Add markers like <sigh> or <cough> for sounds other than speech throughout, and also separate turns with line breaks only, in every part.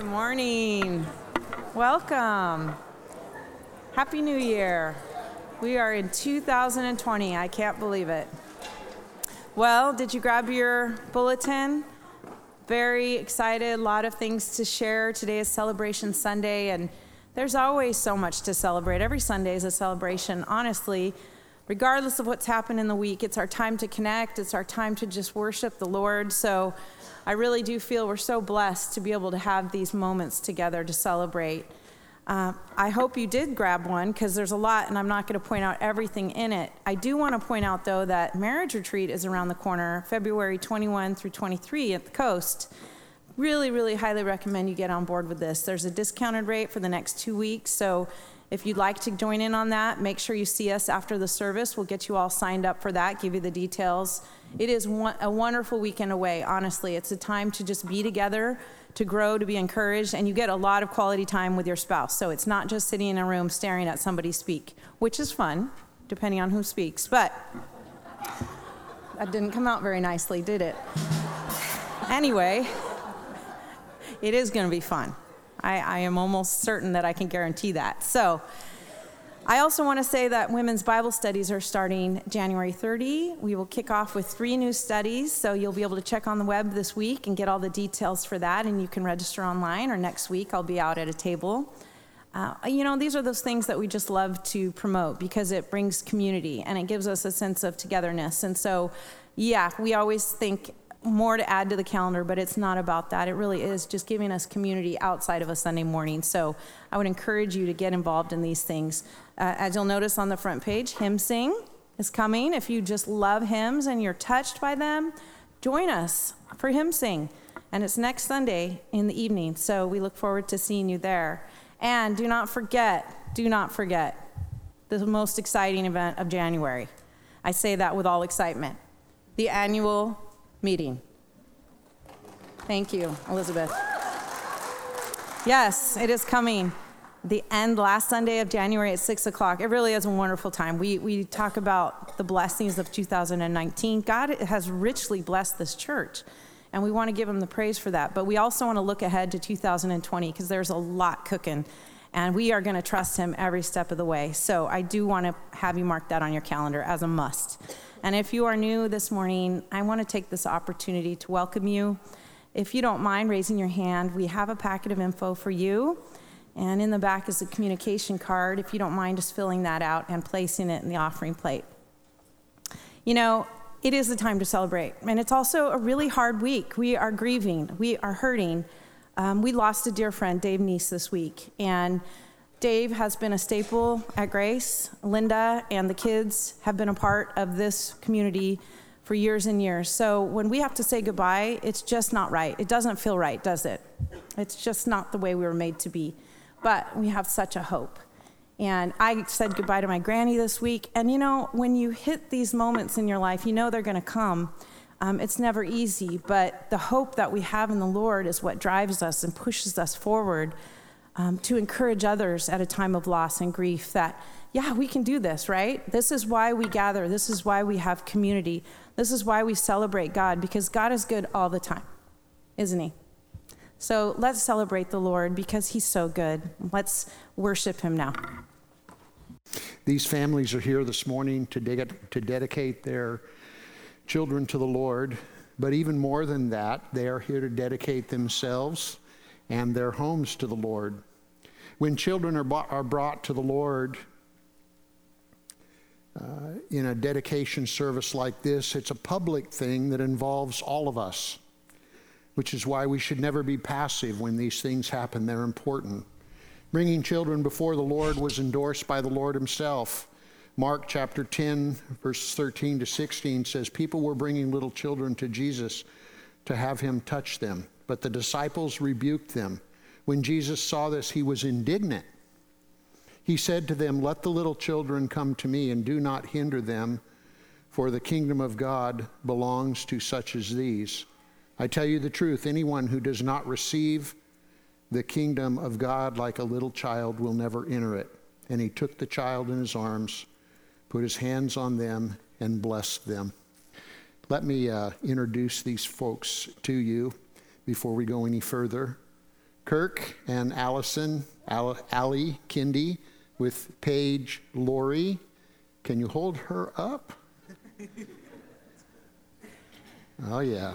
Good morning. Welcome. Happy New Year. We are in 2020. I can't believe it. Well, did you grab your bulletin? Very excited, a lot of things to share. Today is Celebration Sunday, and there's always so much to celebrate. Every Sunday is a celebration, honestly. Regardless of what's happened in the week, it's our time to connect, it's our time to just worship the Lord. So I really do feel we're so blessed to be able to have these moments together to celebrate. Uh, I hope you did grab one because there's a lot, and I'm not going to point out everything in it. I do want to point out, though, that marriage retreat is around the corner, February 21 through 23 at the coast. Really, really highly recommend you get on board with this. There's a discounted rate for the next two weeks, so if you'd like to join in on that, make sure you see us after the service. We'll get you all signed up for that, give you the details. It is one, a wonderful weekend away, honestly. It's a time to just be together, to grow, to be encouraged, and you get a lot of quality time with your spouse. So it's not just sitting in a room staring at somebody speak, which is fun, depending on who speaks. But that didn't come out very nicely, did it? Anyway, it is going to be fun. I, I am almost certain that I can guarantee that. So, I also want to say that women's Bible studies are starting January 30. We will kick off with three new studies, so you'll be able to check on the web this week and get all the details for that, and you can register online, or next week I'll be out at a table. Uh, you know, these are those things that we just love to promote because it brings community and it gives us a sense of togetherness. And so, yeah, we always think more to add to the calendar, but it's not about that. It really is just giving us community outside of a Sunday morning. So I would encourage you to get involved in these things. Uh, as you'll notice on the front page, Hymn Sing is coming. If you just love hymns and you're touched by them, join us for Hymn Sing. And it's next Sunday in the evening. So we look forward to seeing you there. And do not forget, do not forget the most exciting event of January. I say that with all excitement the annual meeting. Thank you, Elizabeth. Yes, it is coming. The end last Sunday of January at 6 o'clock. It really is a wonderful time. We, we talk about the blessings of 2019. God has richly blessed this church, and we want to give him the praise for that. But we also want to look ahead to 2020 because there's a lot cooking, and we are going to trust him every step of the way. So I do want to have you mark that on your calendar as a must. And if you are new this morning, I want to take this opportunity to welcome you. If you don't mind raising your hand, we have a packet of info for you. And in the back is a communication card. If you don't mind just filling that out and placing it in the offering plate. You know, it is the time to celebrate. And it's also a really hard week. We are grieving, we are hurting. Um, we lost a dear friend, Dave Neese, this week. And Dave has been a staple at Grace. Linda and the kids have been a part of this community for years and years. So when we have to say goodbye, it's just not right. It doesn't feel right, does it? It's just not the way we were made to be. But we have such a hope. And I said goodbye to my granny this week. And you know, when you hit these moments in your life, you know they're going to come. Um, it's never easy, but the hope that we have in the Lord is what drives us and pushes us forward um, to encourage others at a time of loss and grief that, yeah, we can do this, right? This is why we gather. This is why we have community. This is why we celebrate God, because God is good all the time, isn't He? So let's celebrate the Lord because He's so good. Let's worship Him now.
These families are here this morning to, de- to dedicate their children to the Lord, but even more than that, they are here to dedicate themselves and their homes to the Lord. When children are, bought, are brought to the Lord uh, in a dedication service like this, it's a public thing that involves all of us, which is why we should never be passive when these things happen. They're important. Bringing children before the Lord was endorsed by the Lord Himself. Mark chapter 10, verses 13 to 16 says, People were bringing little children to Jesus to have Him touch them. But the disciples rebuked them. When Jesus saw this, he was indignant. He said to them, Let the little children come to me, and do not hinder them, for the kingdom of God belongs to such as these. I tell you the truth anyone who does not receive the kingdom of God like a little child will never enter it. And he took the child in his arms, put his hands on them, and blessed them. Let me uh, introduce these folks to you before we go any further. Kirk and Allison, Ali Kindy, with Paige Lori. Can you hold her up? Oh, yeah.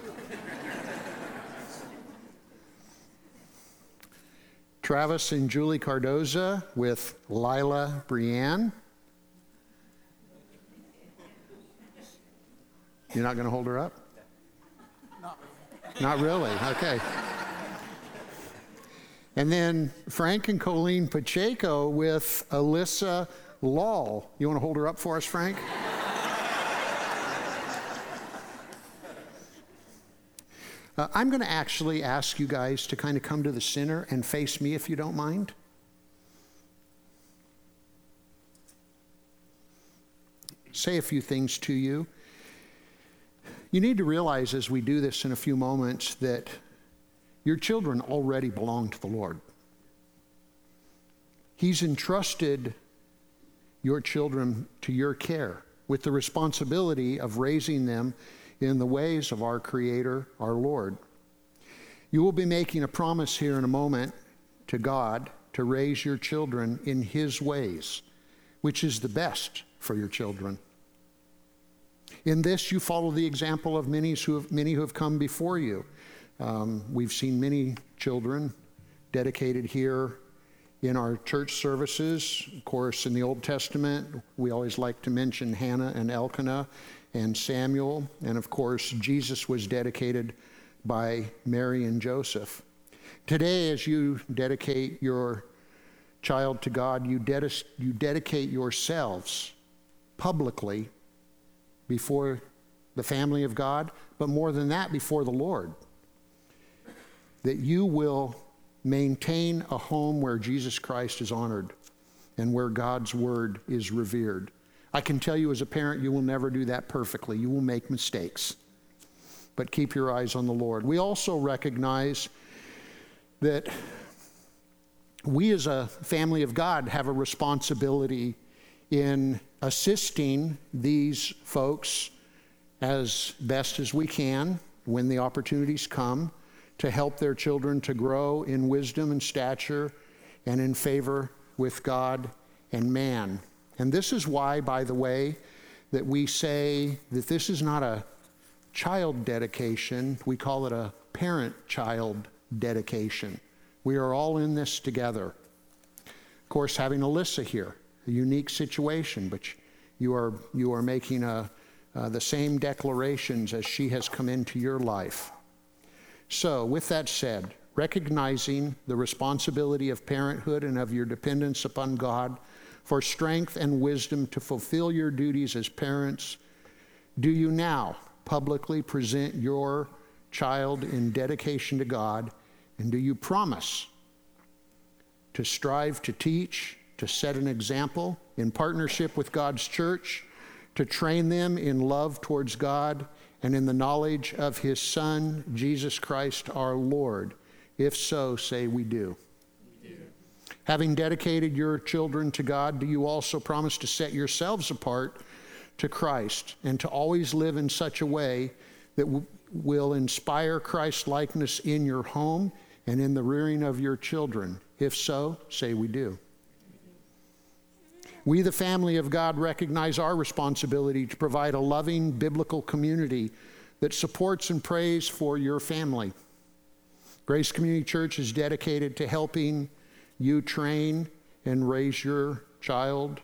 Travis and Julie Cardoza with Lila Brienne. You're not going to hold her up?
Not really.
Not really, okay. And then Frank and Colleen Pacheco with Alyssa Law. You want to hold her up for us, Frank? <laughs> Uh, I'm going to actually ask you guys to kind of come to the center and face me if you don't mind. Say a few things to you. You need to realize as we do this in a few moments that your children already belong to the Lord. He's entrusted your children to your care with the responsibility of raising them in the ways of our Creator, our Lord. You will be making a promise here in a moment to God to raise your children in His ways, which is the best for your children. In this, you follow the example of many who have, many who have come before you. Um, we've seen many children dedicated here in our church services. Of course, in the Old Testament, we always like to mention Hannah and Elkanah and Samuel. And of course, Jesus was dedicated by Mary and Joseph. Today, as you dedicate your child to God, you, ded- you dedicate yourselves publicly before the family of God, but more than that, before the Lord. That you will maintain a home where Jesus Christ is honored and where God's word is revered. I can tell you as a parent, you will never do that perfectly. You will make mistakes. But keep your eyes on the Lord. We also recognize that we as a family of God have a responsibility in assisting these folks as best as we can when the opportunities come to help their children to grow in wisdom and stature and in favor with God and man. And this is why, by the way, that we say that this is not a child dedication, we call it a parent child dedication. We are all in this together. Of course, having Alyssa here, a unique situation, but you are, you are making a, uh, the same declarations as she has come into your life. So, with that said, recognizing the responsibility of parenthood and of your dependence upon God for strength and wisdom to fulfill your duties as parents, do you now publicly present your child in dedication to God? And do you promise to strive to teach, to set an example in partnership with God's church, to train them in love towards God and in the knowledge of His Son, Jesus Christ our Lord? If so, say we do. Having dedicated your children to God, do you also promise to set yourselves apart to Christ and to always live in such a way that w- will inspire Christ likeness in your home and in the rearing of your children? If so, say we do. We, the family of God, recognize our responsibility to provide a loving biblical community that supports and prays for your family. Grace Community Church is dedicated to helping you train and raise your child,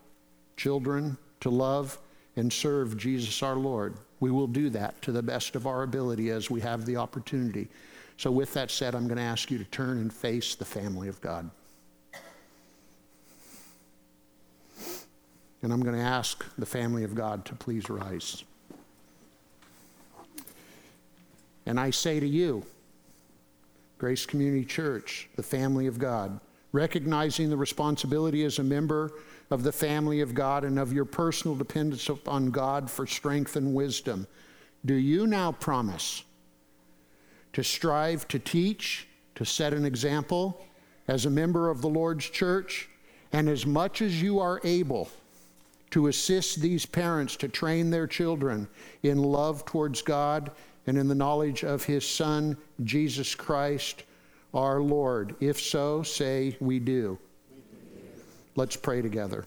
children to love and serve Jesus our Lord. We will do that to the best of our ability as we have the opportunity. So, with that said, I'm going to ask you to turn and face the family of God. And I'm going to ask the family of God to please rise. And I say to you, Grace Community Church, the family of God, recognizing the responsibility as a member of the family of God and of your personal dependence upon God for strength and wisdom, do you now promise to strive to teach, to set an example as a member of the Lord's church, and as much as you are able to assist these parents to train their children in love towards God and in the knowledge of His Son, Jesus Christ, our Lord? If so, say, We do. Let's pray together.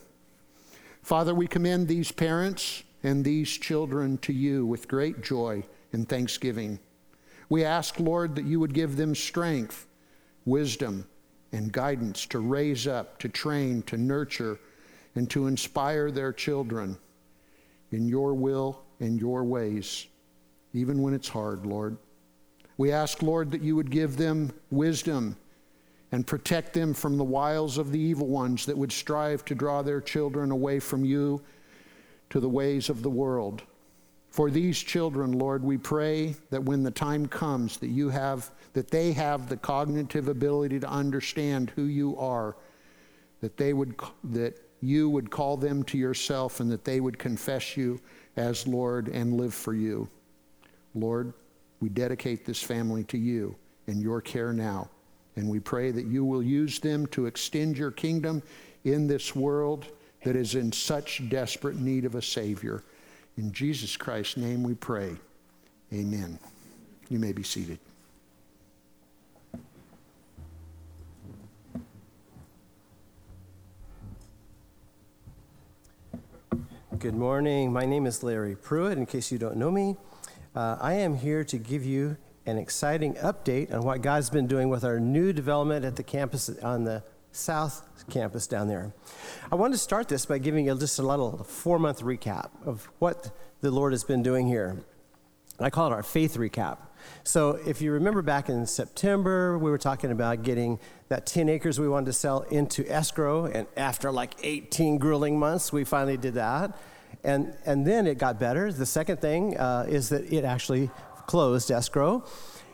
Father, we commend these parents and these children to you with great joy and thanksgiving. We ask, Lord, that you would give them strength, wisdom, and guidance to raise up, to train, to nurture, and to inspire their children in your will and your ways, even when it's hard, Lord. We ask, Lord, that you would give them wisdom and protect them from the wiles of the evil ones that would strive to draw their children away from you to the ways of the world. For these children, Lord, we pray that when the time comes that you have that they have the cognitive ability to understand who you are, that they would that you would call them to yourself and that they would confess you as Lord and live for you. Lord, we dedicate this family to you and your care now. And we pray that you will use them to extend your kingdom in this world that is in such desperate need of a Savior. In Jesus Christ's name we pray. Amen. You may be seated.
Good morning. My name is Larry Pruitt. In case you don't know me, uh, I am here to give you an exciting update on what God's been doing with our new development at the campus on the South Campus down there. I want to start this by giving you just a little four month recap of what the Lord has been doing here. I call it our faith recap. So, if you remember back in September, we were talking about getting that 10 acres we wanted to sell into escrow, and after like 18 grueling months, we finally did that. And, and then it got better. The second thing uh, is that it actually closed escrow,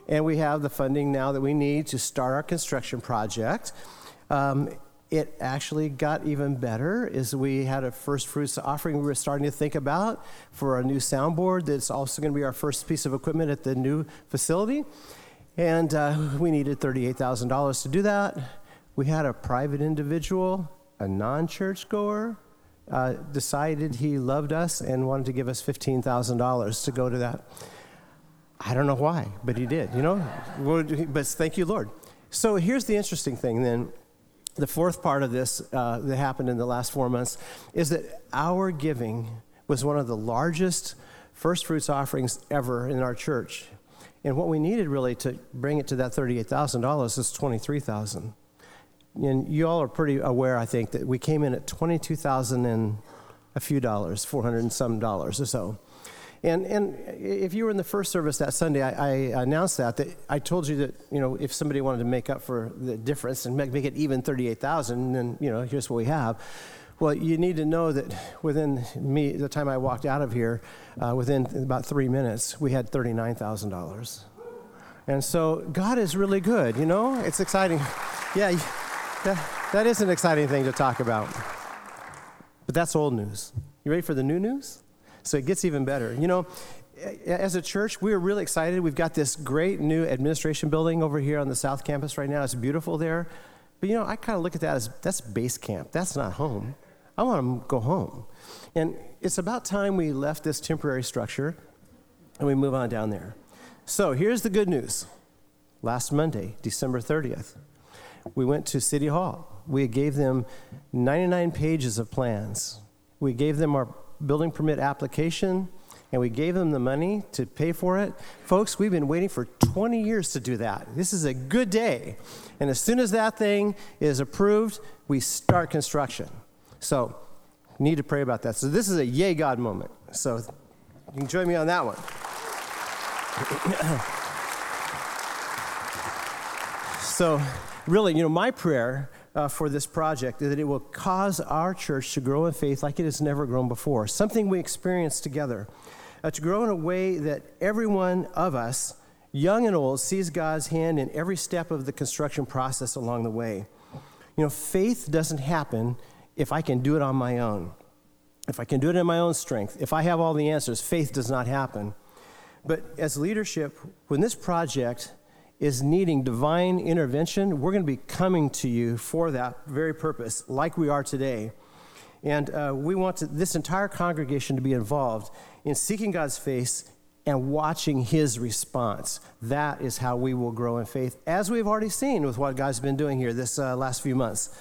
and we have the funding now that we need to start our construction project. Um, it actually got even better is we had a first fruits offering we were starting to think about for a new soundboard that's also going to be our first piece of equipment at the new facility. And uh, we needed $38000 to do that. We had a private individual a non-church goer uh, decided he loved us and wanted to give us $15000 to go to that. I don't know why but he did you know? But thank you lord. So here's the interesting thing then the fourth part of this uh, that happened in the last four months is that our giving was one of the largest first fruits offerings ever in our church. And what we needed really to bring it to that $38,000 is 23,000. And you all are pretty aware, I think, that we came in at 22,000 and a few dollars, 400 and some dollars or so. And, and if you were in the first service that Sunday, I, I, announced that, that I told you that, you know, if somebody wanted to make up for the difference and make, make it even 38,000, then, you know, here's what we have. Well, you need to know that within me, the time I walked out of here, uh, within about three minutes, we had $39,000. And so God is really good, you know? It's exciting. Yeah, that, that is an exciting thing to talk about. But that's old news. You ready for the new news? So it gets even better. You know, as a church, we are really excited. We've got this great new administration building over here on the South Campus right now. It's beautiful there. But you know, I kind of look at that as that's base camp. That's not home. I want to go home. And it's about time we left this temporary structure and we move on down there. So here's the good news. Last Monday, December 30th, we went to City Hall. We gave them 99 pages of plans. We gave them our building permit application and we gave them the money to pay for it. Folks, we've been waiting for 20 years to do that. This is a good day. And as soon as that thing is approved, we start construction. So, need to pray about that. So, this is a yay God moment. So, you can join me on that one. <coughs> so, really, you know, my prayer uh, for this project that it will cause our church to grow in faith like it has never grown before, something we experience together, uh, to grow in a way that every one of us, young and old, sees God's hand in every step of the construction process along the way. You know, faith doesn't happen if I can do it on my own. If I can do it in my own strength, if I have all the answers, faith does not happen. But as leadership, when this project is needing divine intervention, we're going to be coming to you for that very purpose, like we are today. And uh, we want to, this entire congregation to be involved in seeking God's face and watching his response. That is how we will grow in faith, as we've already seen with what God's been doing here this uh, last few months.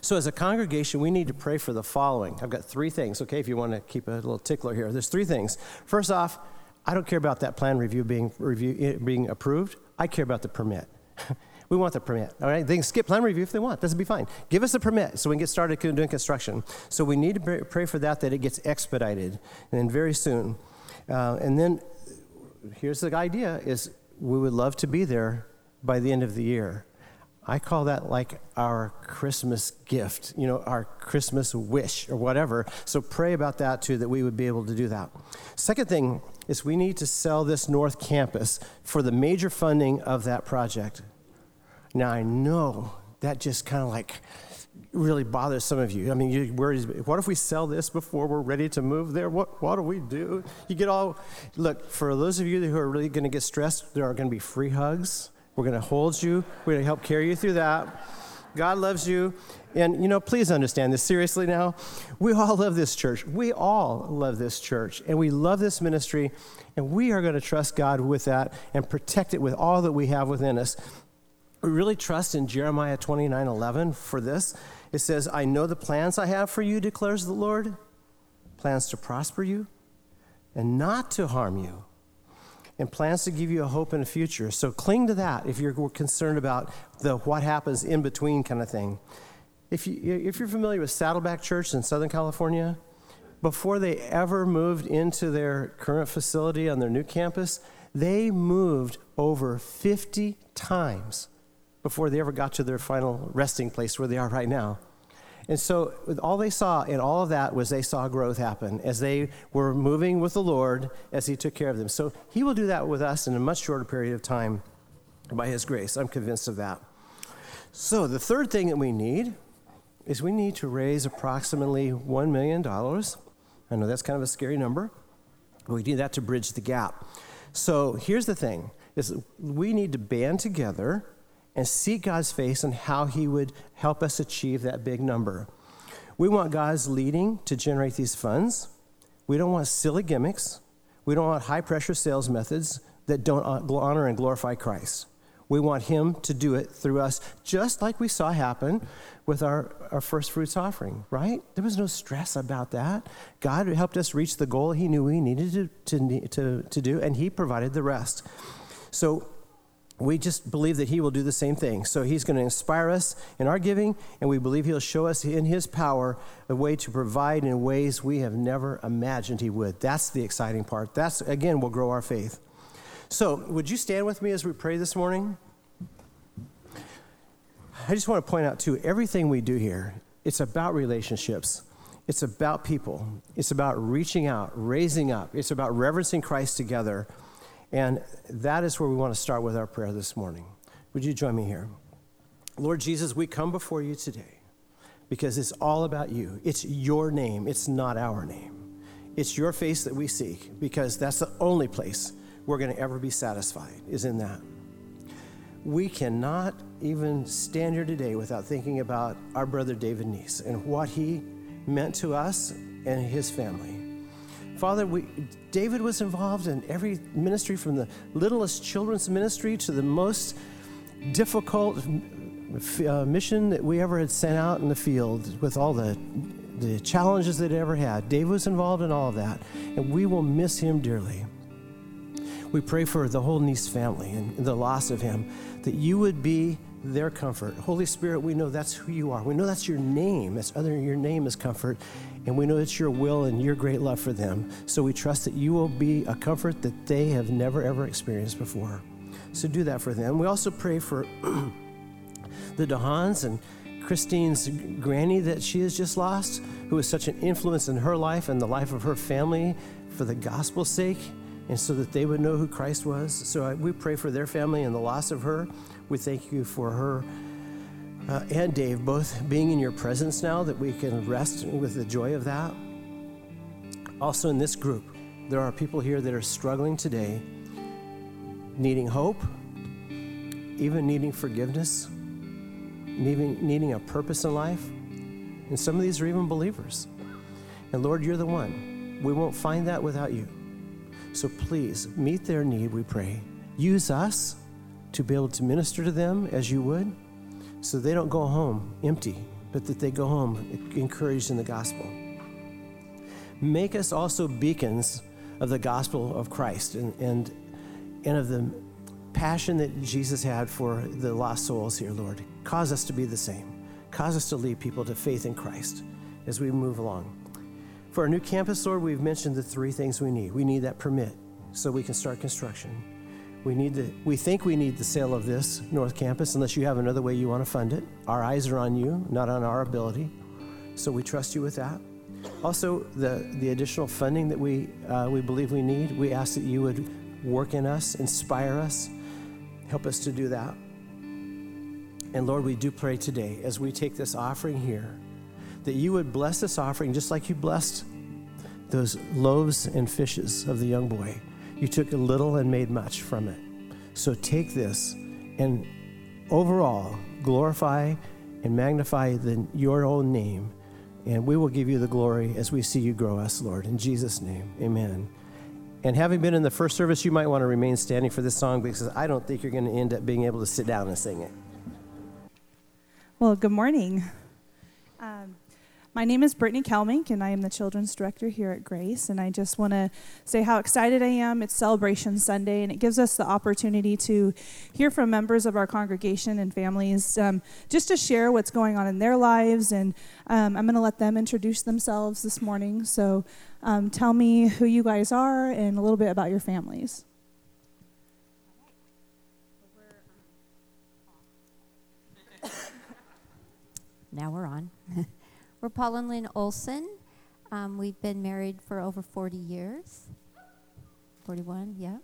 So, as a congregation, we need to pray for the following. I've got three things, okay, if you want to keep a little tickler here. There's three things. First off, I don't care about that plan review being, review, eh, being approved, I care about the permit. <laughs> we want the permit, all right? They can skip plan review if they want, that'll be fine. Give us the permit so we can get started doing construction. So, we need to pray for that, that it gets expedited, and very soon. Uh, and then here's the idea is we would love to be there by the end of the year. I call that like our Christmas gift, you know, our Christmas wish or whatever. So pray about that too, that we would be able to do that. Second thing is we need to sell this North Campus for the major funding of that project. Now I know that just kind of like really bothers some of you. I mean, you worry, what if we sell this before we're ready to move there? What, what do we do? You get all, look, for those of you who are really going to get stressed, there are going to be free hugs. We're going to hold you, we're going to help carry you through that. God loves you. And, you know, please understand this seriously now. We all love this church. We all love this church. And we love this ministry. And we are going to trust God with that and protect it with all that we have within us. We really trust in Jeremiah 29 11 for this. It says, I know the plans I have for you, declares the Lord plans to prosper you and not to harm you, and plans to give you a hope in the future. So cling to that if you're concerned about the what happens in between kind of thing. If, you, if you're familiar with Saddleback Church in Southern California, before they ever moved into their current facility on their new campus, they moved over 50 times before they ever got to their final resting place where they are right now. And so, all they saw in all of that was they saw growth happen as they were moving with the Lord as He took care of them. So, He will do that with us in a much shorter period of time by His grace. I'm convinced of that. So, the third thing that we need is we need to raise approximately $1 million. I know that's kind of a scary number. but We need that to bridge the gap. So, here's the thing is we need to band together and seek God's face and how He would help us achieve that big number. We want God's leading to generate these funds. We don't want silly gimmicks. We don't want high pressure sales methods that don't honor and glorify Christ. We want Him to do it through us, just like we saw happen with our, our first fruits offering, right? There was no stress about that. God helped us reach the goal He knew we needed to, to, to, to do, and He provided the rest. So we just believe that He will do the same thing. So He's going to inspire us in our giving, and we believe He'll show us in His power a way to provide in ways we have never imagined He would. That's the exciting part. That's, again, will grow our faith. So, would you stand with me as we pray this morning? I just want to point out, too, everything we do here, it's about relationships. It's about people. It's about reaching out, raising up. It's about reverencing Christ together. And that is where we want to start with our prayer this morning. Would you join me here? Lord Jesus, we come before you today because it's all about you. It's your name, it's not our name. It's your face that we seek because that's the only place we're going to ever be satisfied, is in that. We cannot even stand here today without thinking about our brother David Neese and what he meant to us and his family. Father, we, David was involved in every ministry from the littlest children's ministry to the most difficult uh, mission that we ever had sent out in the field with all the, the challenges that it ever had. David was involved in all of that, and we will miss him dearly. We pray for the whole Neese family and the loss of him, that you would be their comfort. Holy Spirit, we know that's who you are. We know that's your name. That's other your name is comfort. And we know it's your will and your great love for them. So we trust that you will be a comfort that they have never ever experienced before. So do that for them. We also pray for <clears throat> the Dehans and Christine's granny that she has just lost, who was such an influence in her life and the life of her family for the gospel's sake, and so that they would know who Christ was. So uh, we pray for their family and the loss of her. We thank you for her uh, and Dave both being in your presence now, that we can rest with the joy of that. Also, in this group, there are people here that are struggling today, needing hope, even needing forgiveness, needing, needing a purpose in life. And some of these are even believers. And Lord, you're the one. We won't find that without you. So please meet their need, we pray. Use us to be able to minister to them as you would, so they don't go home empty, but that they go home encouraged in the gospel. Make us also beacons of the gospel of Christ and, and, and of the passion that Jesus had for the lost souls here, Lord. Cause us to be the same. Cause us to lead people to faith in Christ as we move along. For our new campus, Lord, we've mentioned the three things we need. We need that permit so we can start construction. We need the, we think we need the sale of this North Campus, unless you have another way you want to fund it. Our eyes are on you, not on our ability. So we trust you with that. Also, the, the additional funding that we, uh, we believe we need, we ask that you would work in us, inspire us, help us to do that. And Lord, we do pray today as we take this offering here that you would bless this offering just like you blessed those loaves and fishes of the young boy. You took a little and made much from it. So take this and overall glorify and magnify the, your own name. And we will give you the glory as we see you grow us, Lord. In Jesus' name, amen. And having been in the first service, you might want to remain standing for this song because I don't think you're going to end up being able to sit down and sing it.
Well, good morning. Um, my name is Brittany Kelmink, and I am the children's director here at Grace. And I just want to say how excited I am. It's Celebration Sunday, and it gives us the opportunity to hear from members of our congregation and families um, just to share what's going on in their lives. And um, I'm going to let them introduce themselves this morning. So um, tell me who you guys are and a little bit about your families.
now we're on. <laughs> We're Paul and Lynn Olson. Um, we've been married for over 40 years. 41, yeah.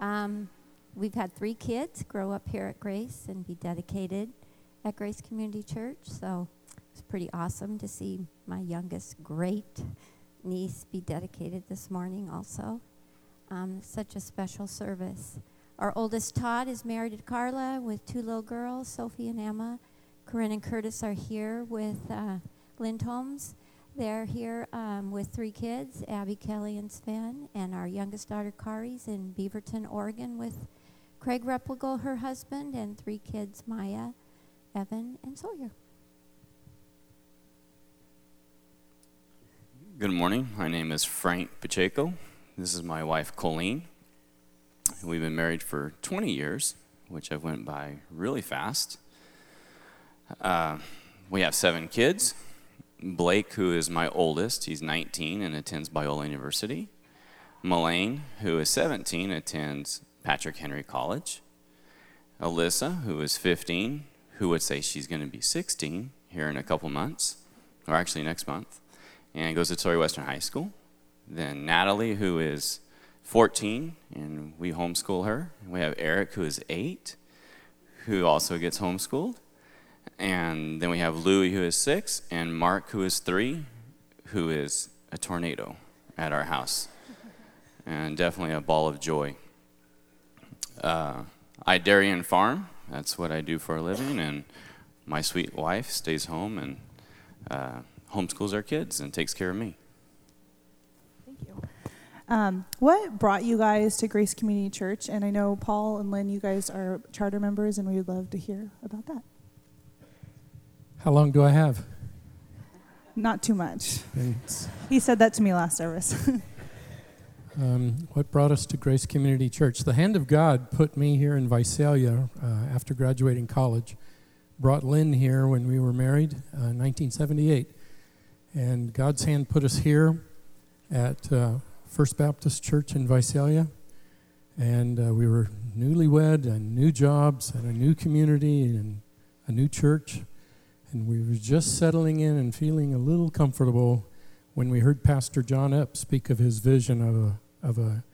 Um, we've had three kids grow up here at Grace and be dedicated at Grace Community Church. So it's pretty awesome to see my youngest great niece be dedicated this morning also. Um, such a special service. Our oldest Todd is married to Carla with two little girls, Sophie and Emma. Corinne and Curtis are here with uh, Lindholms. They're here um, with three kids, Abby, Kelly, and Sven, and our youngest daughter, Kari's in Beaverton, Oregon, with Craig Replegal, her husband, and three kids, Maya, Evan, and Sawyer.
Good morning. My name is Frank Pacheco. This is my wife, Colleen. We've been married for 20 years, which have went by really fast. Uh, we have seven kids. Blake, who is my oldest, he's 19 and attends Biola University. Melaine, who is 17, attends Patrick Henry College. Alyssa, who is 15, who would say she's going to be 16 here in a couple months, or actually next month, and goes to Torrey Western High School. Then Natalie, who is 14, and we homeschool her. We have Eric, who is 8, who also gets homeschooled. And then we have Louis, who is six, and Mark, who is three, who is a tornado at our house. And definitely a ball of joy. Uh, I dairy and farm. That's what I do for a living. And my sweet wife stays home and uh, homeschools our kids and takes care of me.
Thank you. Um, what brought you guys to Grace Community Church? And I know Paul and Lynn, you guys are charter members, and we would love to hear about that.
How long do I have?
Not too much. he said that to me last service. <laughs>
um, what brought us to Grace Community Church? The hand of God put me here in Visalia uh, after graduating college. Brought Lynn here when we were married, uh, 1978. And God's hand put us here at uh, First Baptist Church in Visalia. And uh, we were newlywed and new jobs and a new community and a new church. And we were just settling in and feeling a little comfortable when we heard Pastor John Epp speak of his vision of a, of a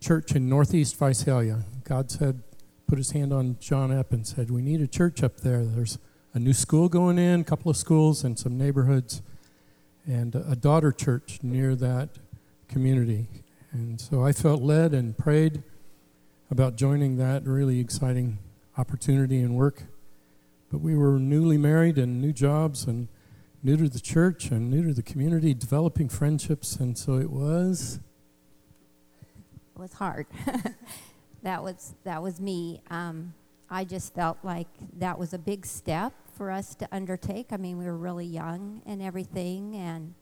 church in northeast Visalia. God said, put his hand on John Epp and said, We need a church up there. There's a new school going in, a couple of schools, and some neighborhoods, and a daughter church near that community. And so I felt led and prayed about joining that really exciting opportunity and work. But we were newly married and new jobs and new to the church and new to the community, developing friendships. And so it was It
was hard. <laughs> that was that was me. Um, I just felt like that was a big step for us to undertake. I mean, we were really young and everything, and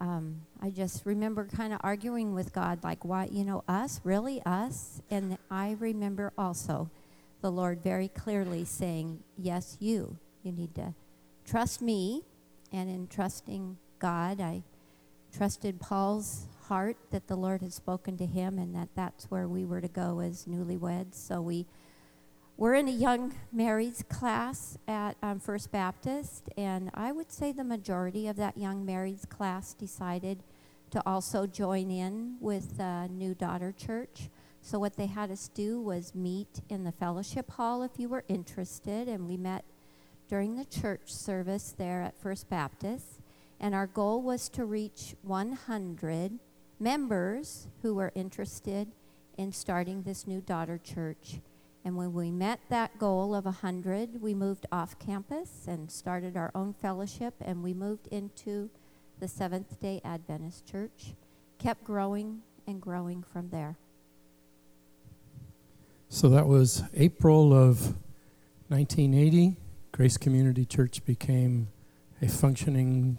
um, I just remember kind of arguing with God, like, why, you know, us, really us? And I remember also the Lord very clearly saying, yes, you. You need to trust me. And in trusting God, I trusted Paul's heart that the Lord had spoken to him and that that's where we were to go as newlyweds. So we were in a young marrieds class at um, First Baptist, and I would say the majority of that young marrieds class decided to also join in with the New Daughter Church. So what they had us do was meet in the fellowship hall if you were interested, and we met during the church service there at First Baptist. And our goal was to reach 100 members who were interested in starting this new daughter church. And when we met that goal of 100, we moved off campus and started our own fellowship, and we moved into the Seventh day Adventist Church, kept growing and growing from there.
So that was April of 1980. Grace Community Church became a functioning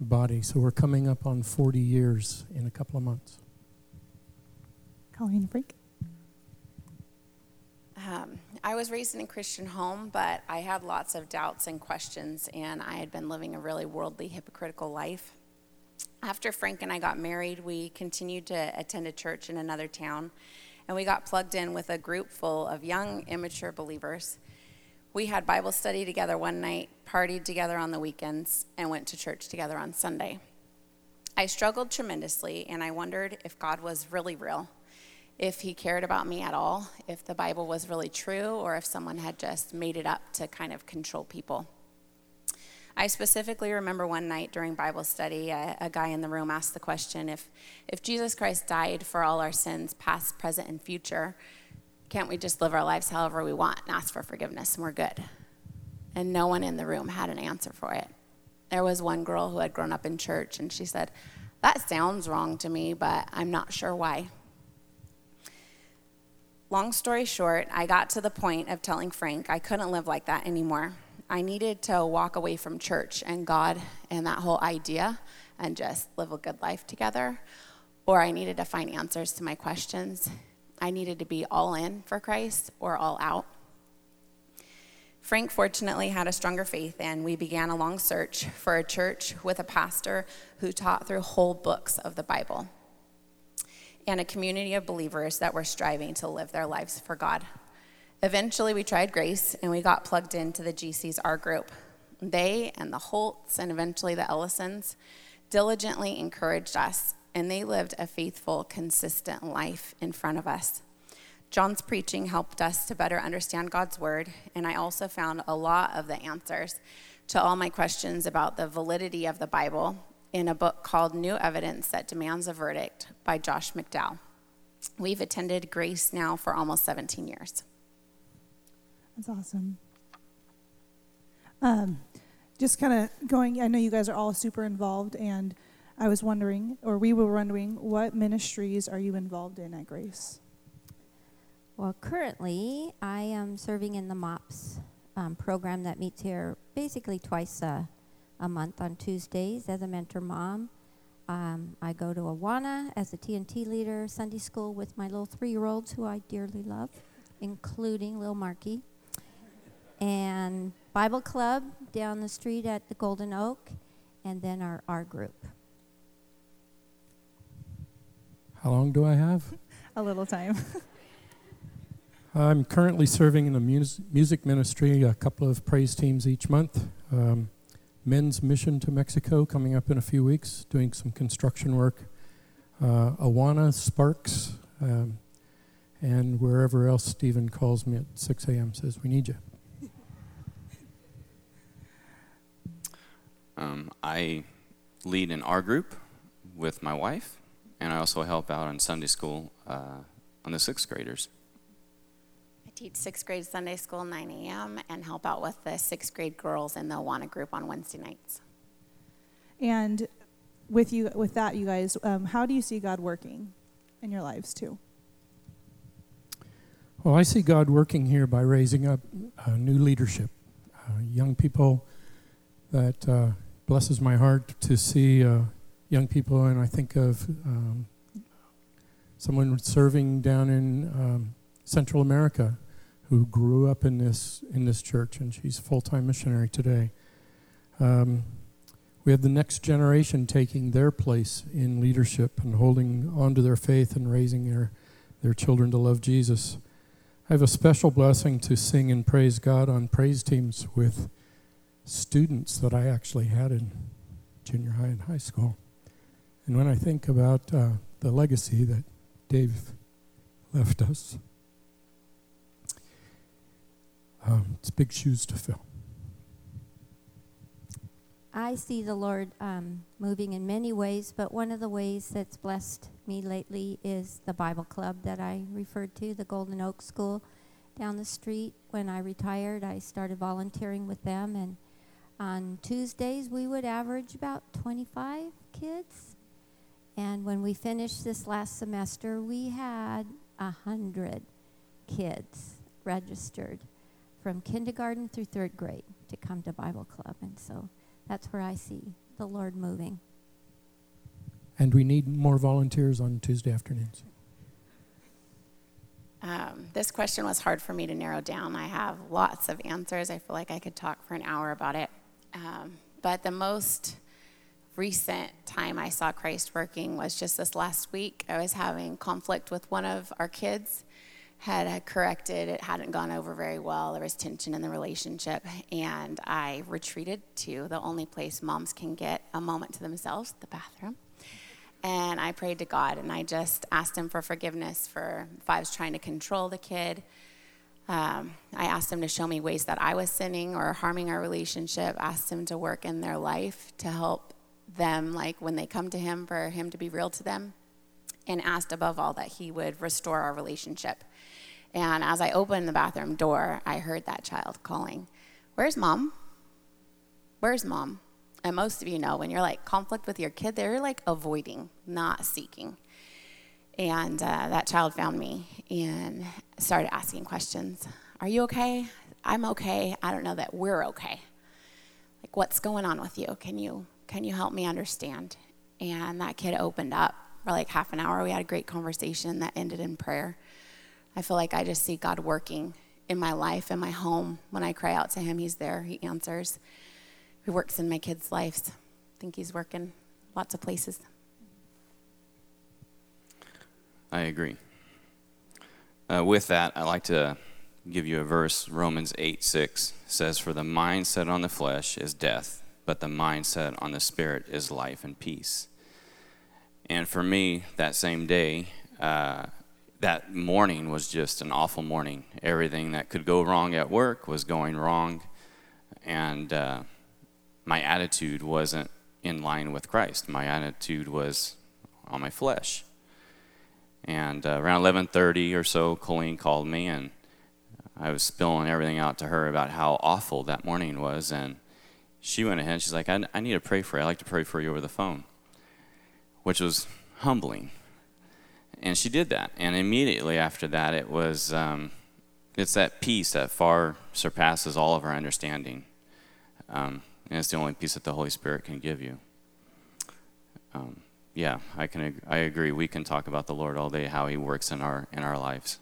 body. So we're coming up on 40 years in a couple of months.
Colleen Freak.
Um, I was raised in a Christian home, but I had lots of doubts and questions, and I had been living a really worldly, hypocritical life. After Frank and I got married, we continued to attend a church in another town, and we got plugged in with a group full of young, immature believers. We had Bible study together one night, partied together on the weekends, and went to church together on Sunday. I struggled tremendously, and I wondered if God was really real if he cared about me at all, if the Bible was really true, or if someone had just made it up to kind of control people. I specifically remember one night during Bible study, a, a, guy in the room asked the question if, if Jesus Christ died for all our sins, past, present, and future, can't we just live our lives however we want and ask for forgiveness and we're good? And no one in the room had an answer for it. There was one girl who had grown up in church, and she said, That sounds wrong to me, but I'm not sure why long story short, I got to the point of telling Frank I couldn't live like that anymore. I needed to walk away from church and God and that whole idea and just live a good life together. Or I needed to find answers to my questions. I needed to be all in for Christ or all out. Frank fortunately had a stronger faith, and we began a long search for a church with a pastor who taught through whole books of the Bible and a community of believers that were striving to live their lives for God. Eventually, we tried Grace and we got plugged into the GC's R group. They and the Holts and eventually the Ellisons diligently encouraged us, and they lived a faithful, consistent life in front of us. John's preaching helped us to better understand God's word, and I also found a lot of the answers to all my questions about the validity of the Bible in a book called New Evidence That Demands a Verdict by Josh McDowell. We've attended Grace now for almost 17 years.
That's awesome. Um, just kind of going, I know you guys are all super involved, and I was wondering, or we were wondering, what ministries are you involved in at Grace?
Well, currently, I am serving in the MOPS um, program that meets here basically twice a a month on Tuesdays as a mentor mom. Um, I go to Awana as a TNT leader, Sunday school with my little three year olds who I dearly love, including Lil Marky. And Bible Club down the street at the Golden Oak, and then our, our group.
How long do I have? <laughs>
a little time. <laughs>
I'm currently serving in the mus- music ministry, a couple of praise teams each month. Um, men's mission to Mexico coming up in a few weeks, doing some construction work. Uh, Awana, Sparks, um, and wherever else Stephen calls me at 6 a.m. says, We need you.
Um, I lead an R group with my wife, and I also help out on Sunday school uh, on the sixth graders I
teach sixth grade Sunday school 9 a.m. and help out with the sixth grade girls in the Awana group on Wednesday nights.
And with you, with that, you guys, um, how do you see God working in your lives too.
Well, I see God working here by raising up uh, new leadership, uh, young people that uh, blesses my heart to see uh, young people, and I think of um, someone serving down in um, Central America who grew up in this in this church, and she's a full-time missionary today. Um, we have the next generation taking their place in leadership and holding on to their faith and raising their, their children to love Jesus. I have a special blessing to sing and praise God on praise teams with students that I actually had in junior high and high school. And when I think about uh, the legacy that Dave left us, um, it's big shoes to fill.
I see the Lord um, moving in many ways, but one of the ways that's blessed me lately is the Bible club that I referred to, the Golden Oak School down the street. When I retired, I started volunteering with them, and on Tuesdays we would average about 25 kids. And when we finished this last semester, we had a hundred kids registered from kindergarten through third grade to come to Bible club, and so that's where I see the Lord moving.
And we need more volunteers on Tuesday afternoons.
Um, this question was hard for me to narrow down. I have lots of answers. I feel like I could talk for an hour about it. Um, but the most recent time I saw Christ working was just this last week. I was having conflict with one of our kids, had corrected, it hadn't gone over very well. There was tension in the relationship, and I retreated to the only place moms can get a moment to themselves, the bathroom. And I prayed to God, and I just asked Him for forgiveness for if I was trying to control the kid. Um, I asked Him to show me ways that I was sinning or harming our relationship. Asked Him to work in their life to help them, like when they come to Him, for Him to be real to them. And asked above all that He would restore our relationship. And as I opened the bathroom door, I heard that child calling, Where's mom? Where's mom? And most of you know when you're like conflict with your kid, they're like avoiding, not seeking. And uh, that child found me and started asking questions Are you okay? I'm okay. I don't know that we're okay. Like, what's going on with you? Can you, can you help me understand? And that kid opened up for like half an hour. We had a great conversation that ended in prayer. I feel like I just see God working in my life, in my home. When I cry out to Him, He's there, He answers. He works in my kids' lives. I think He's working lots of places.
I agree. Uh, with that, I like to give you a verse. Romans 8 6 says, For the mindset on the flesh is death, but the mindset on the spirit is life and peace. And for me, that same day, uh, that morning was just an awful morning. Everything that could go wrong at work was going wrong, and uh, my attitude wasn't in line with Christ. My attitude was on my flesh. And uh, around 11:30 or so, Colleen called me, and I was spilling everything out to her about how awful that morning was. And she went ahead. And She's like, I, I need to pray for you. I'd like to pray for you over the phone," which was humbling. And she did that. And immediately after that, it was um, it's that peace that far surpasses all of our understanding. Um, and it's the only peace that the Holy Spirit can give you. Um, yeah, I can. I agree. We can talk about the Lord all day, how He works in our in our lives.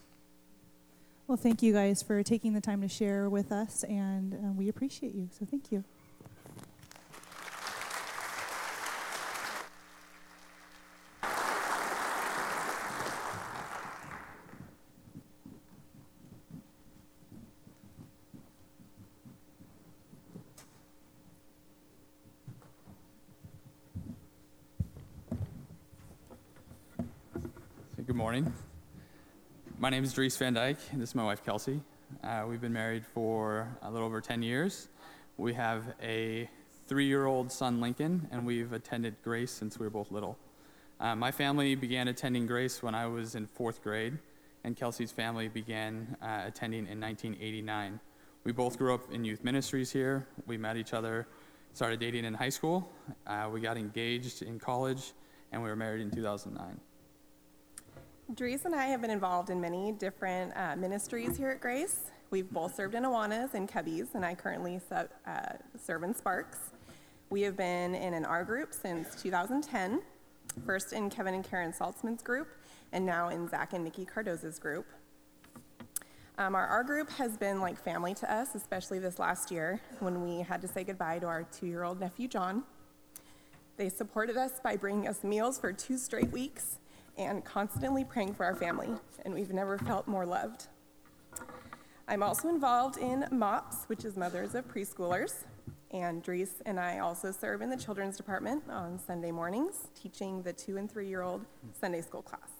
Well, thank you guys for taking the time to share with us, and uh, we appreciate you. So, thank you.
Good morning. My name is Dries Van Dyke, and this is my wife, Kelsey. Uh, we've been married for a little over 10 years. We have a three year old son, Lincoln, and we've attended Grace since we were both little. Uh, my family began attending Grace when I was in fourth grade, and Kelsey's family began uh, attending in 1989. We both grew up in youth ministries here. We met each other, started dating in high school. Uh, we got engaged in college, and we were married in 2009.
Dries and I have been involved in many different uh, ministries here at Grace. We've both served in Awanas and Cubbies, and I currently su- uh, serve in Sparks. We have been in an R group since 2010, first in Kevin and Karen Saltzman's group, and now in Zach and Nikki Cardoza's group. Um, our R group has been like family to us, especially this last year when we had to say goodbye to our two year old nephew, John. They supported us by bringing us meals for two straight weeks and constantly praying for our family, and we've never felt more loved. I'm also involved in MOPS, which is Mothers of Preschoolers, and Dries and I also serve in the children's department on Sunday mornings, teaching the two and three year old Sunday school class.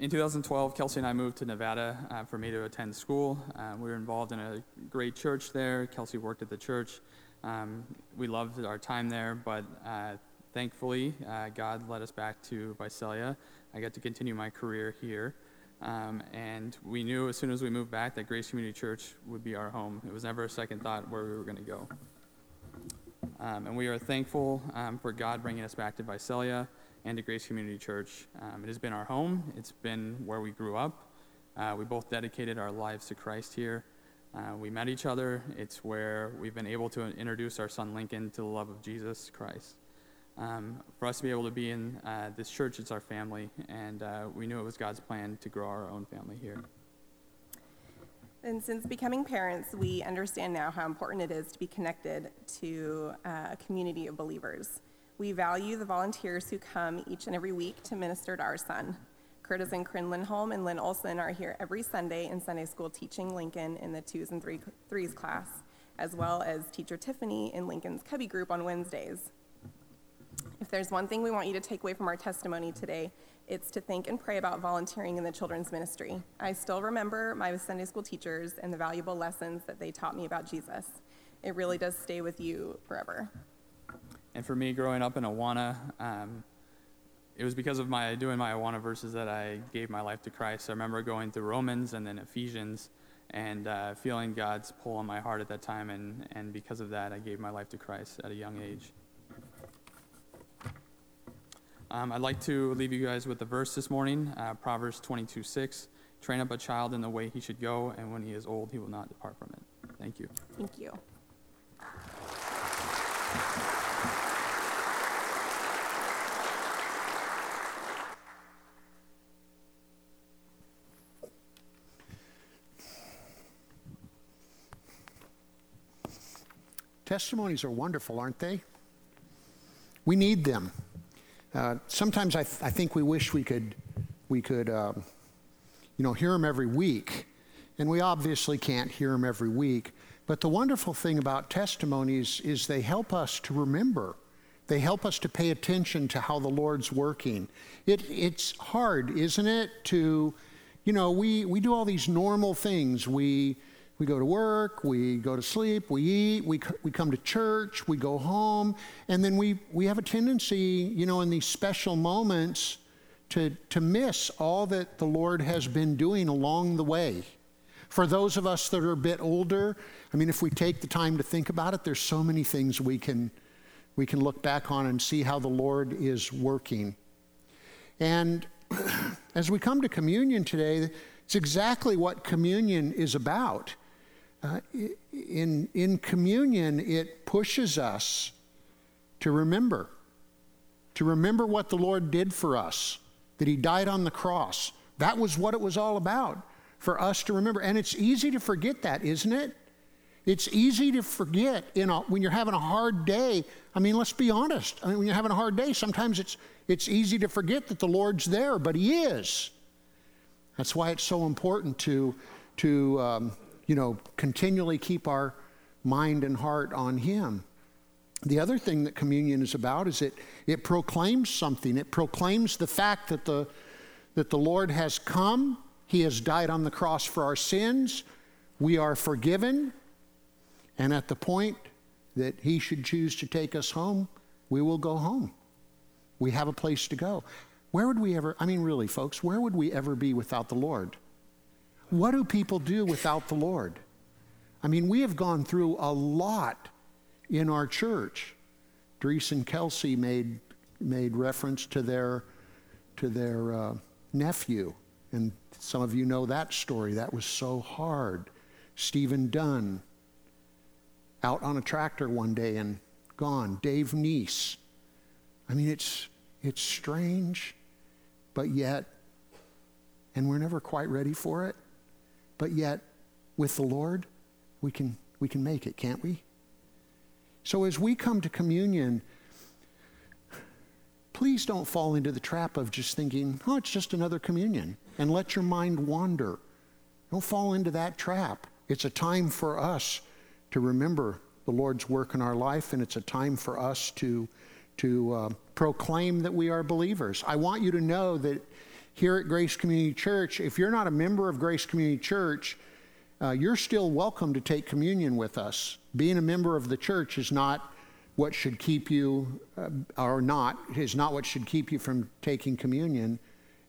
In 2012, Kelsey and I moved to Nevada uh, for me to attend school. Uh, we were involved in a great church there. Kelsey worked at the church. Um, we loved our time there, but uh, thankfully, uh, God led us back to Visalia. I got to continue my career here. Um, and we knew as soon as we moved back that Grace Community Church would be our home. It was never a second thought where we were going to go. Um, and we are thankful um, for God bringing us back to Visalia and to Grace Community Church. Um, it has been our home, it's been where we grew up. Uh, we both dedicated our lives to Christ here. Uh, we met each other. It's where we've been able to introduce our son Lincoln to the love of Jesus Christ. Um, for us to be able to be in uh, this church, it's our family, and uh, we knew it was God's plan to grow our own family here.
And since becoming parents, we understand now how important it is to be connected to uh, a community of believers. We value the volunteers who come each and every week to minister to our son. Curtis and Corinne Lindholm and Lynn Olson are here every Sunday in Sunday school teaching Lincoln in the twos and three, threes class, as well as teacher Tiffany in Lincoln's Cubby group on Wednesdays. If there's one thing we want you to take away from our testimony today, it's to think and pray about volunteering in the children's ministry. I still remember my Sunday school teachers and the valuable lessons that they taught me about Jesus. It really does stay with you forever.
And for me, growing up in Awana, um, it was because of my doing my Awana verses that I gave my life to Christ. I remember going through Romans and then Ephesians and uh, feeling God's pull on my heart at that time. And, and because of that, I gave my life to Christ at a young age. Um, I'd like to leave you guys with a verse this morning uh, Proverbs 22 6. Train up a child in the way he should go, and when he is old, he will not depart from it. Thank you.
Thank you.
Testimonies are wonderful, aren't they? We need them. Uh, sometimes I, th- I, think we wish we could, we could, um, you know, hear them every week, and we obviously can't hear them every week. But the wonderful thing about testimonies is they help us to remember. They help us to pay attention to how the Lord's working. It, it's hard, isn't it, to, you know, we, we do all these normal things. We we go to work, we go to sleep, we eat, we, we come to church, we go home, and then we, we have a tendency, you know, in these special moments to, to miss all that the Lord has been doing along the way. For those of us that are a bit older, I mean, if we take the time to think about it, there's so many things we can, we can look back on and see how the Lord is working. And <clears throat> as we come to communion today, it's exactly what communion is about. Uh, in, in communion, it pushes us to remember, to remember what the Lord did for us, that He died on the cross. That was what it was all about, for us to remember. And it's easy to forget that, isn't it? It's easy to forget in a, when you're having a hard day. I mean, let's be honest. I mean, when you're having a hard day, sometimes it's, it's easy to forget that the Lord's there, but He is. That's why it's so important to, to um, you know, continually keep our mind and heart on Him. The other thing that communion is about is it, it proclaims something. It proclaims the fact that the, that the Lord has come, He has died on the cross for our sins, we are forgiven, and at the point that He should choose to take us home, we will go home. We have a place to go. Where would we ever, I mean, really, folks, where would we ever be without the Lord? What do people do without the Lord? I mean, we have gone through a lot in our church. Dries and Kelsey made, made reference to their, to their uh, nephew. And some of you know that story. That was so hard. Stephen Dunn, out on a tractor one day and gone. Dave Neese. I mean, it's, it's strange, but yet, and we're never quite ready for it, but yet, with the Lord, we can, we can make it, can't we? So as we come to communion, please don't fall into the trap of just thinking, oh, it's just another communion, and let your mind wander. Don't fall into that trap. It's a time for us to remember the Lord's work in our life, and it's a time for us to, to uh, proclaim that we are believers. I want you to know that here at Grace Community Church, if you're not a member of Grace Community Church, uh, you're still welcome to take communion with us. Being a member of the church is not what should keep you, uh, or not, is not what should keep you from taking communion.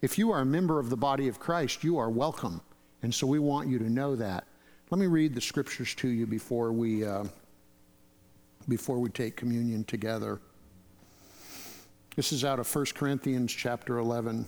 If you are a member of the body of Christ, you are welcome. And so we want you to know that. Let me read the scriptures to you before we, uh, before we take communion together. This is out of 1 Corinthians chapter 11.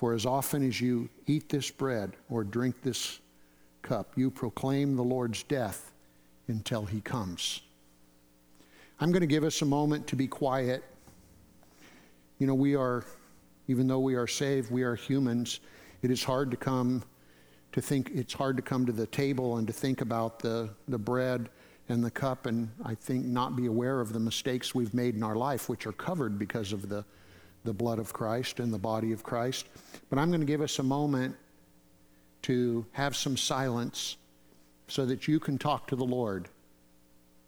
For as often as you eat this bread or drink this cup, you proclaim the Lord's death until he comes. I'm going to give us a moment to be quiet. You know, we are, even though we are saved, we are humans. It is hard to come to think, it's hard to come to the table and to think about the, the bread and the cup and I think not be aware of the mistakes we've made in our life, which are covered because of the the blood of Christ and the body of Christ. But I'm going to give us a moment to have some silence so that you can talk to the Lord.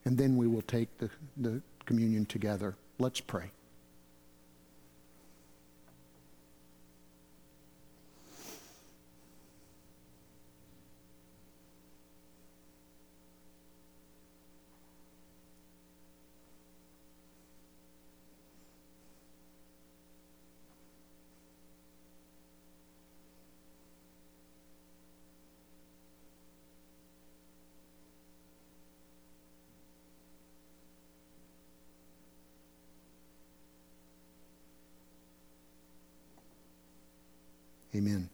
And then we will take the, the communion together. Let's pray. Amen.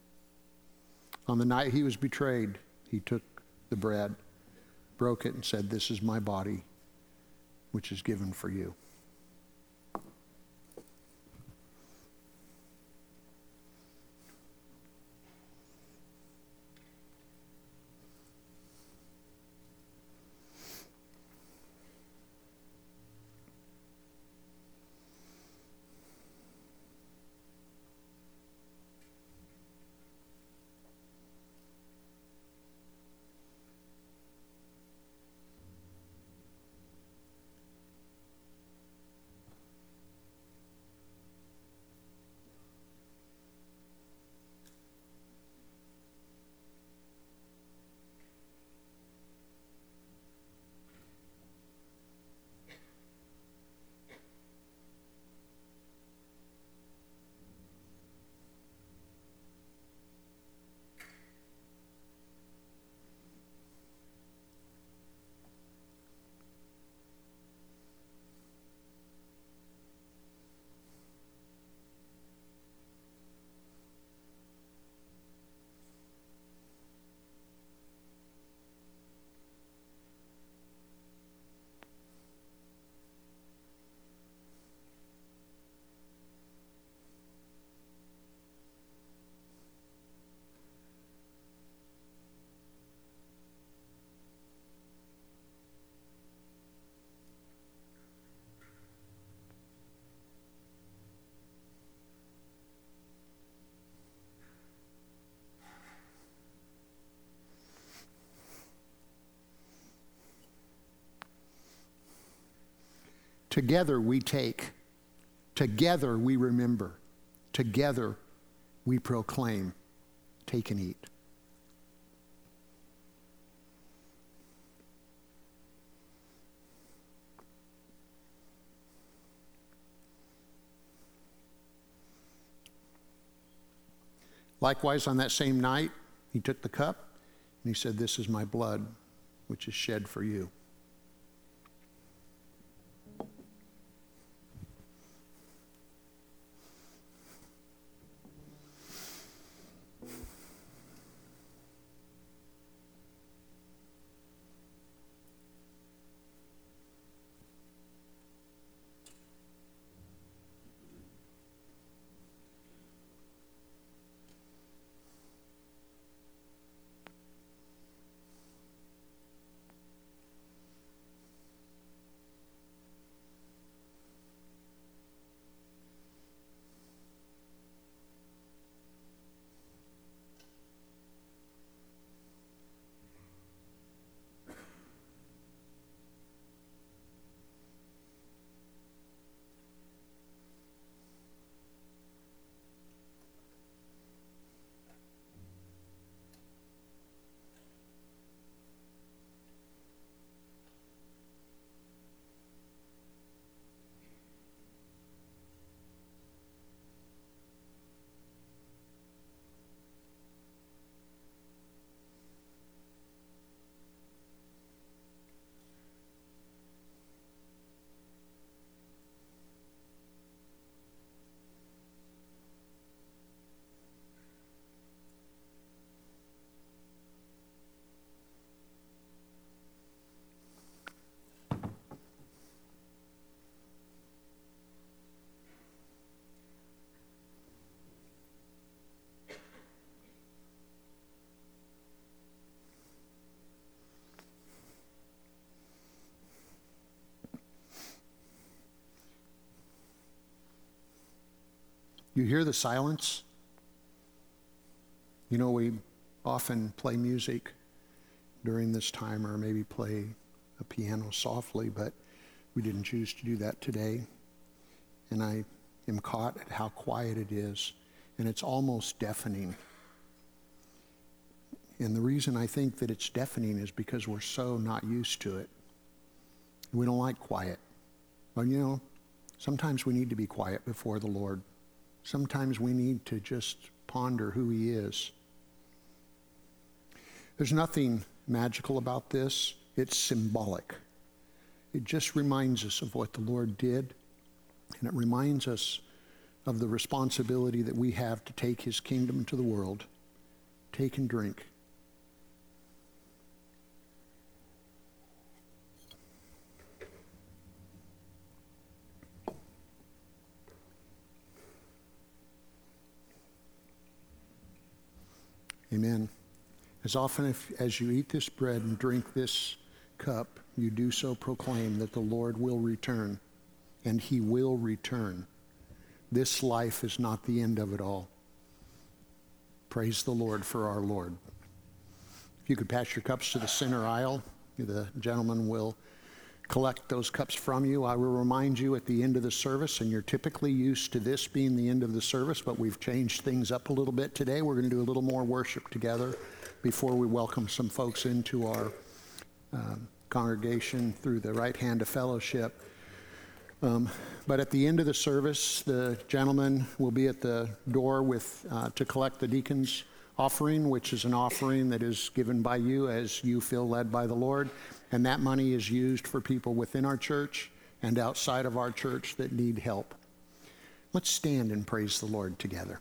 On the night he was betrayed, he took the bread, broke it, and said, This is my body, which is given for you. Together we take, together we remember. Together we proclaim, take and eat. Likewise, on that same night, he took the cup and he said, This is my blood, which is shed for you. You hear the silence? You know, we often play music during this time or maybe play a piano softly, but we didn't choose to do that today. And I am caught at how quiet it is, and it's almost deafening. And the reason I think that it's deafening is because we're so not used to it. We don't like quiet. But you know, sometimes we need to be quiet before the Lord. Sometimes we need to just ponder who He is. There's nothing magical about this, it's symbolic. It just reminds us of what the Lord did, and it reminds us of the responsibility that we have to take His kingdom to the world. Take and drink. Amen. As often as you eat this bread and drink this cup, you do so proclaim that the Lord will return, and he will return. This life is not the end of it all. Praise the Lord for our Lord. If you could pass your cups to the center aisle, the gentleman will collect those cups from you. I will remind you at the end of the service, and you're typically used to this being the end of the service, but we've changed things up a little bit today. We're going to do a little more worship together before we welcome some folks into our uh, congregation through the right hand of fellowship. Um, but at the end of the service, the gentleman will be at the door with uh, to collect the deacons' offering, which is an offering that is given by you as you feel led by the Lord. And that money is used for people within our church and outside of our church that need help. Let's stand and praise the Lord together.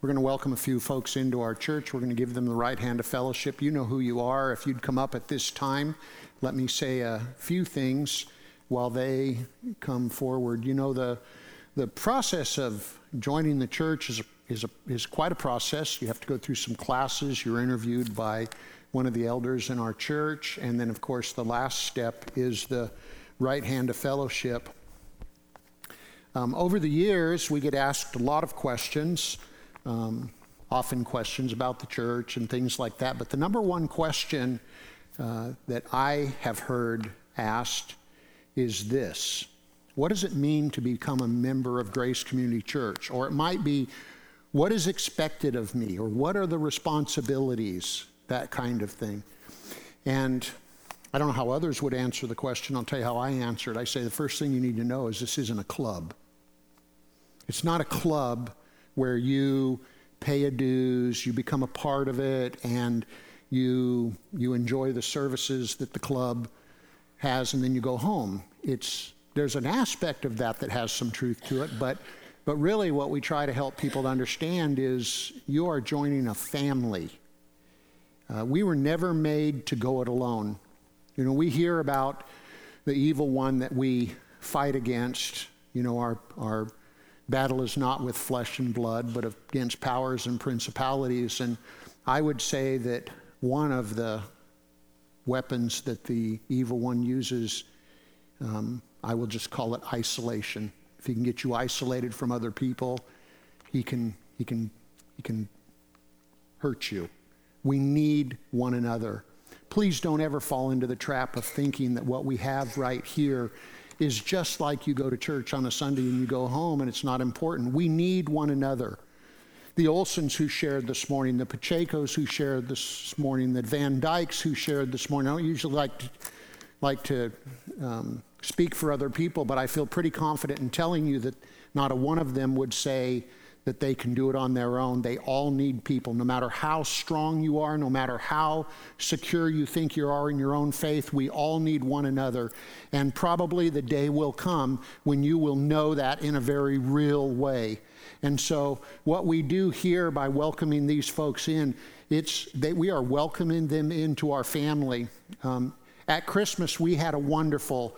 We're going to welcome a few folks into our church. We're going to give them the right hand of fellowship. You know who you are. If you'd come up at this time, let me say a few things while they come forward. You know, the, the process of joining the church is, is, a, is quite a process. You have to go through some classes. You're interviewed by one of the elders in our church. And then, of course, the last step is the right hand of fellowship. Um, over the years, we get asked a lot of questions, um, often questions about the church and things like that. But the number one question uh, that I have heard asked is this What does it mean to become a member of Grace Community Church? Or it might be, what is expected of me? Or what are the responsibilities? That kind of thing. And I don't know how others would answer the question. I'll tell you how I answer it. I say the first thing you need to know is this isn't a club. It's not a club where you pay a dues, you become a part of it, and you, you enjoy the services that the club has, and then you go home. It's, there's an aspect of that that has some truth to it, but, but really what we try to help people to understand is you are joining a family. Uh, we were never made to go it alone. You know, we hear about the evil one that we fight against. You know, our, our battle is not with flesh and blood, but against powers and principalities. And I would say that one of the weapons that the evil one uses, um, I will just call it isolation. If he can get you isolated from other people, he can, he can, he can hurt you. We need one another. Please don't ever fall into the trap of thinking that what we have right here is just like you go to church on a Sunday and you go home and it's not important. We need one another. The Olsons who shared this morning, the Pachecos who shared this morning, the Van Dykes who shared this morning. I don't usually like to, like to um, speak for other people, but I feel pretty confident in telling you that not a one of them would say, that they can do it on their own. They all need people. No matter how strong you are, no matter how secure you think you are in your own faith, we all need one another. And probably the day will come when you will know that in a very real way. And so, what we do here by welcoming these folks in, it's that we are welcoming them into our family. Um, at Christmas, we had a wonderful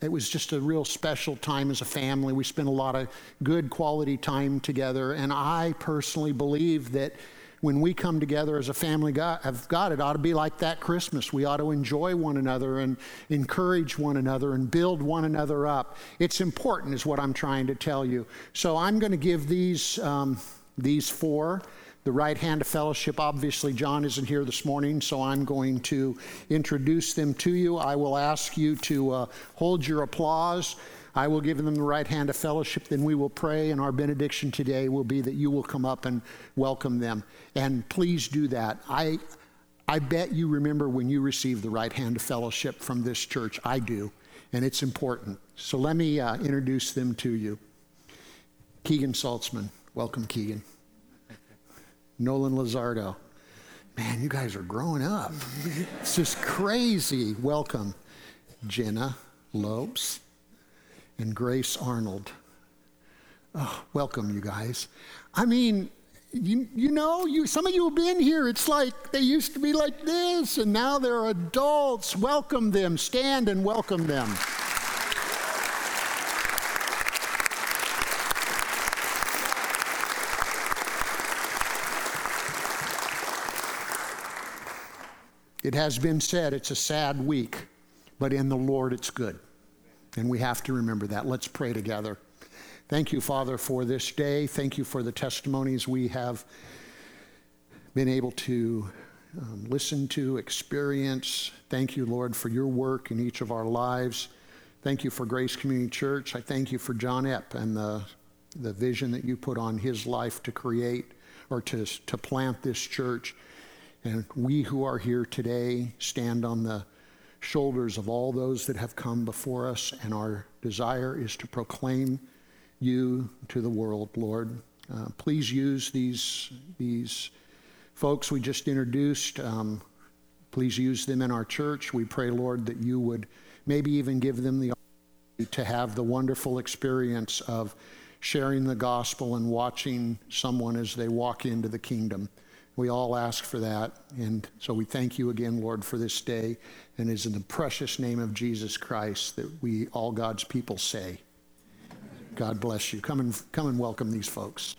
it was just a real special time as a family. We spent a lot of good quality time together. And I personally believe that when we come together as a family of God, it ought to be like that Christmas. We ought to enjoy one another and encourage one another and build one another up. It's important, is what I'm trying to tell you. So I'm going to give these, um, these four the right hand of fellowship. Obviously, John isn't here this morning, so I'm going to introduce them to you. I will ask you to uh, hold your applause. I will give them the right hand of fellowship, then we will pray, and our benediction today will be that you will come up and welcome them. And please do that. I, I bet you remember when you received the right hand of fellowship from this church. I do, and it's important. So let me uh, introduce them to you. Keegan Saltzman. Welcome, Keegan. Nolan Lazardo. Man, you guys are growing up. <laughs> It's just crazy. Welcome, Jenna Lopes and Grace Arnold. Oh, welcome, you guys. I mean, you, you know, you, some of you have been here. It's like they used to be like this, and now they're adults. Welcome them. Stand and welcome them. It has been said it's a sad week, but in the Lord it's good. And we have to remember that. Let's pray together. Thank you, Father, for this day. Thank you for the testimonies we have been able to um, listen to, experience. Thank you, Lord, for your work in each of our lives. Thank you for Grace Community Church. I thank you for John Epp and the, the vision that you put on his life to create or to, to plant this church. And we who are here today stand on the shoulders of all those that have come before us, and our desire is to proclaim you to the world, Lord. Uh, please use these, these folks we just introduced. Um, please use them in our church. We pray, Lord, that you would maybe even give them the opportunity to have the wonderful experience of sharing the gospel and watching someone as they walk into the kingdom. We all ask for that. And so we thank you again, Lord, for this day. And it is in the precious name of Jesus Christ that we, all God's people, say, God bless you. Come and, come and welcome these folks.